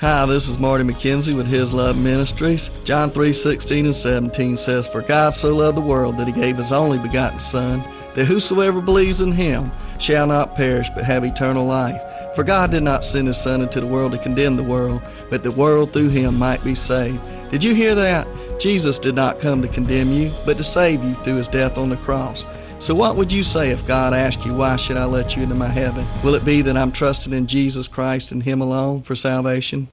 Hi, this is Marty McKenzie with His Love Ministries. John 3:16 and 17 says, For God so loved the world that he gave his only begotten Son, that whosoever believes in him shall not perish but have eternal life. For God did not send his Son into the world to condemn the world, but the world through him might be saved. Did you hear that? Jesus did not come to condemn you, but to save you through his death on the cross. So, what would you say if God asked you, Why should I let you into my heaven? Will it be that I'm trusting in Jesus Christ and Him alone for salvation?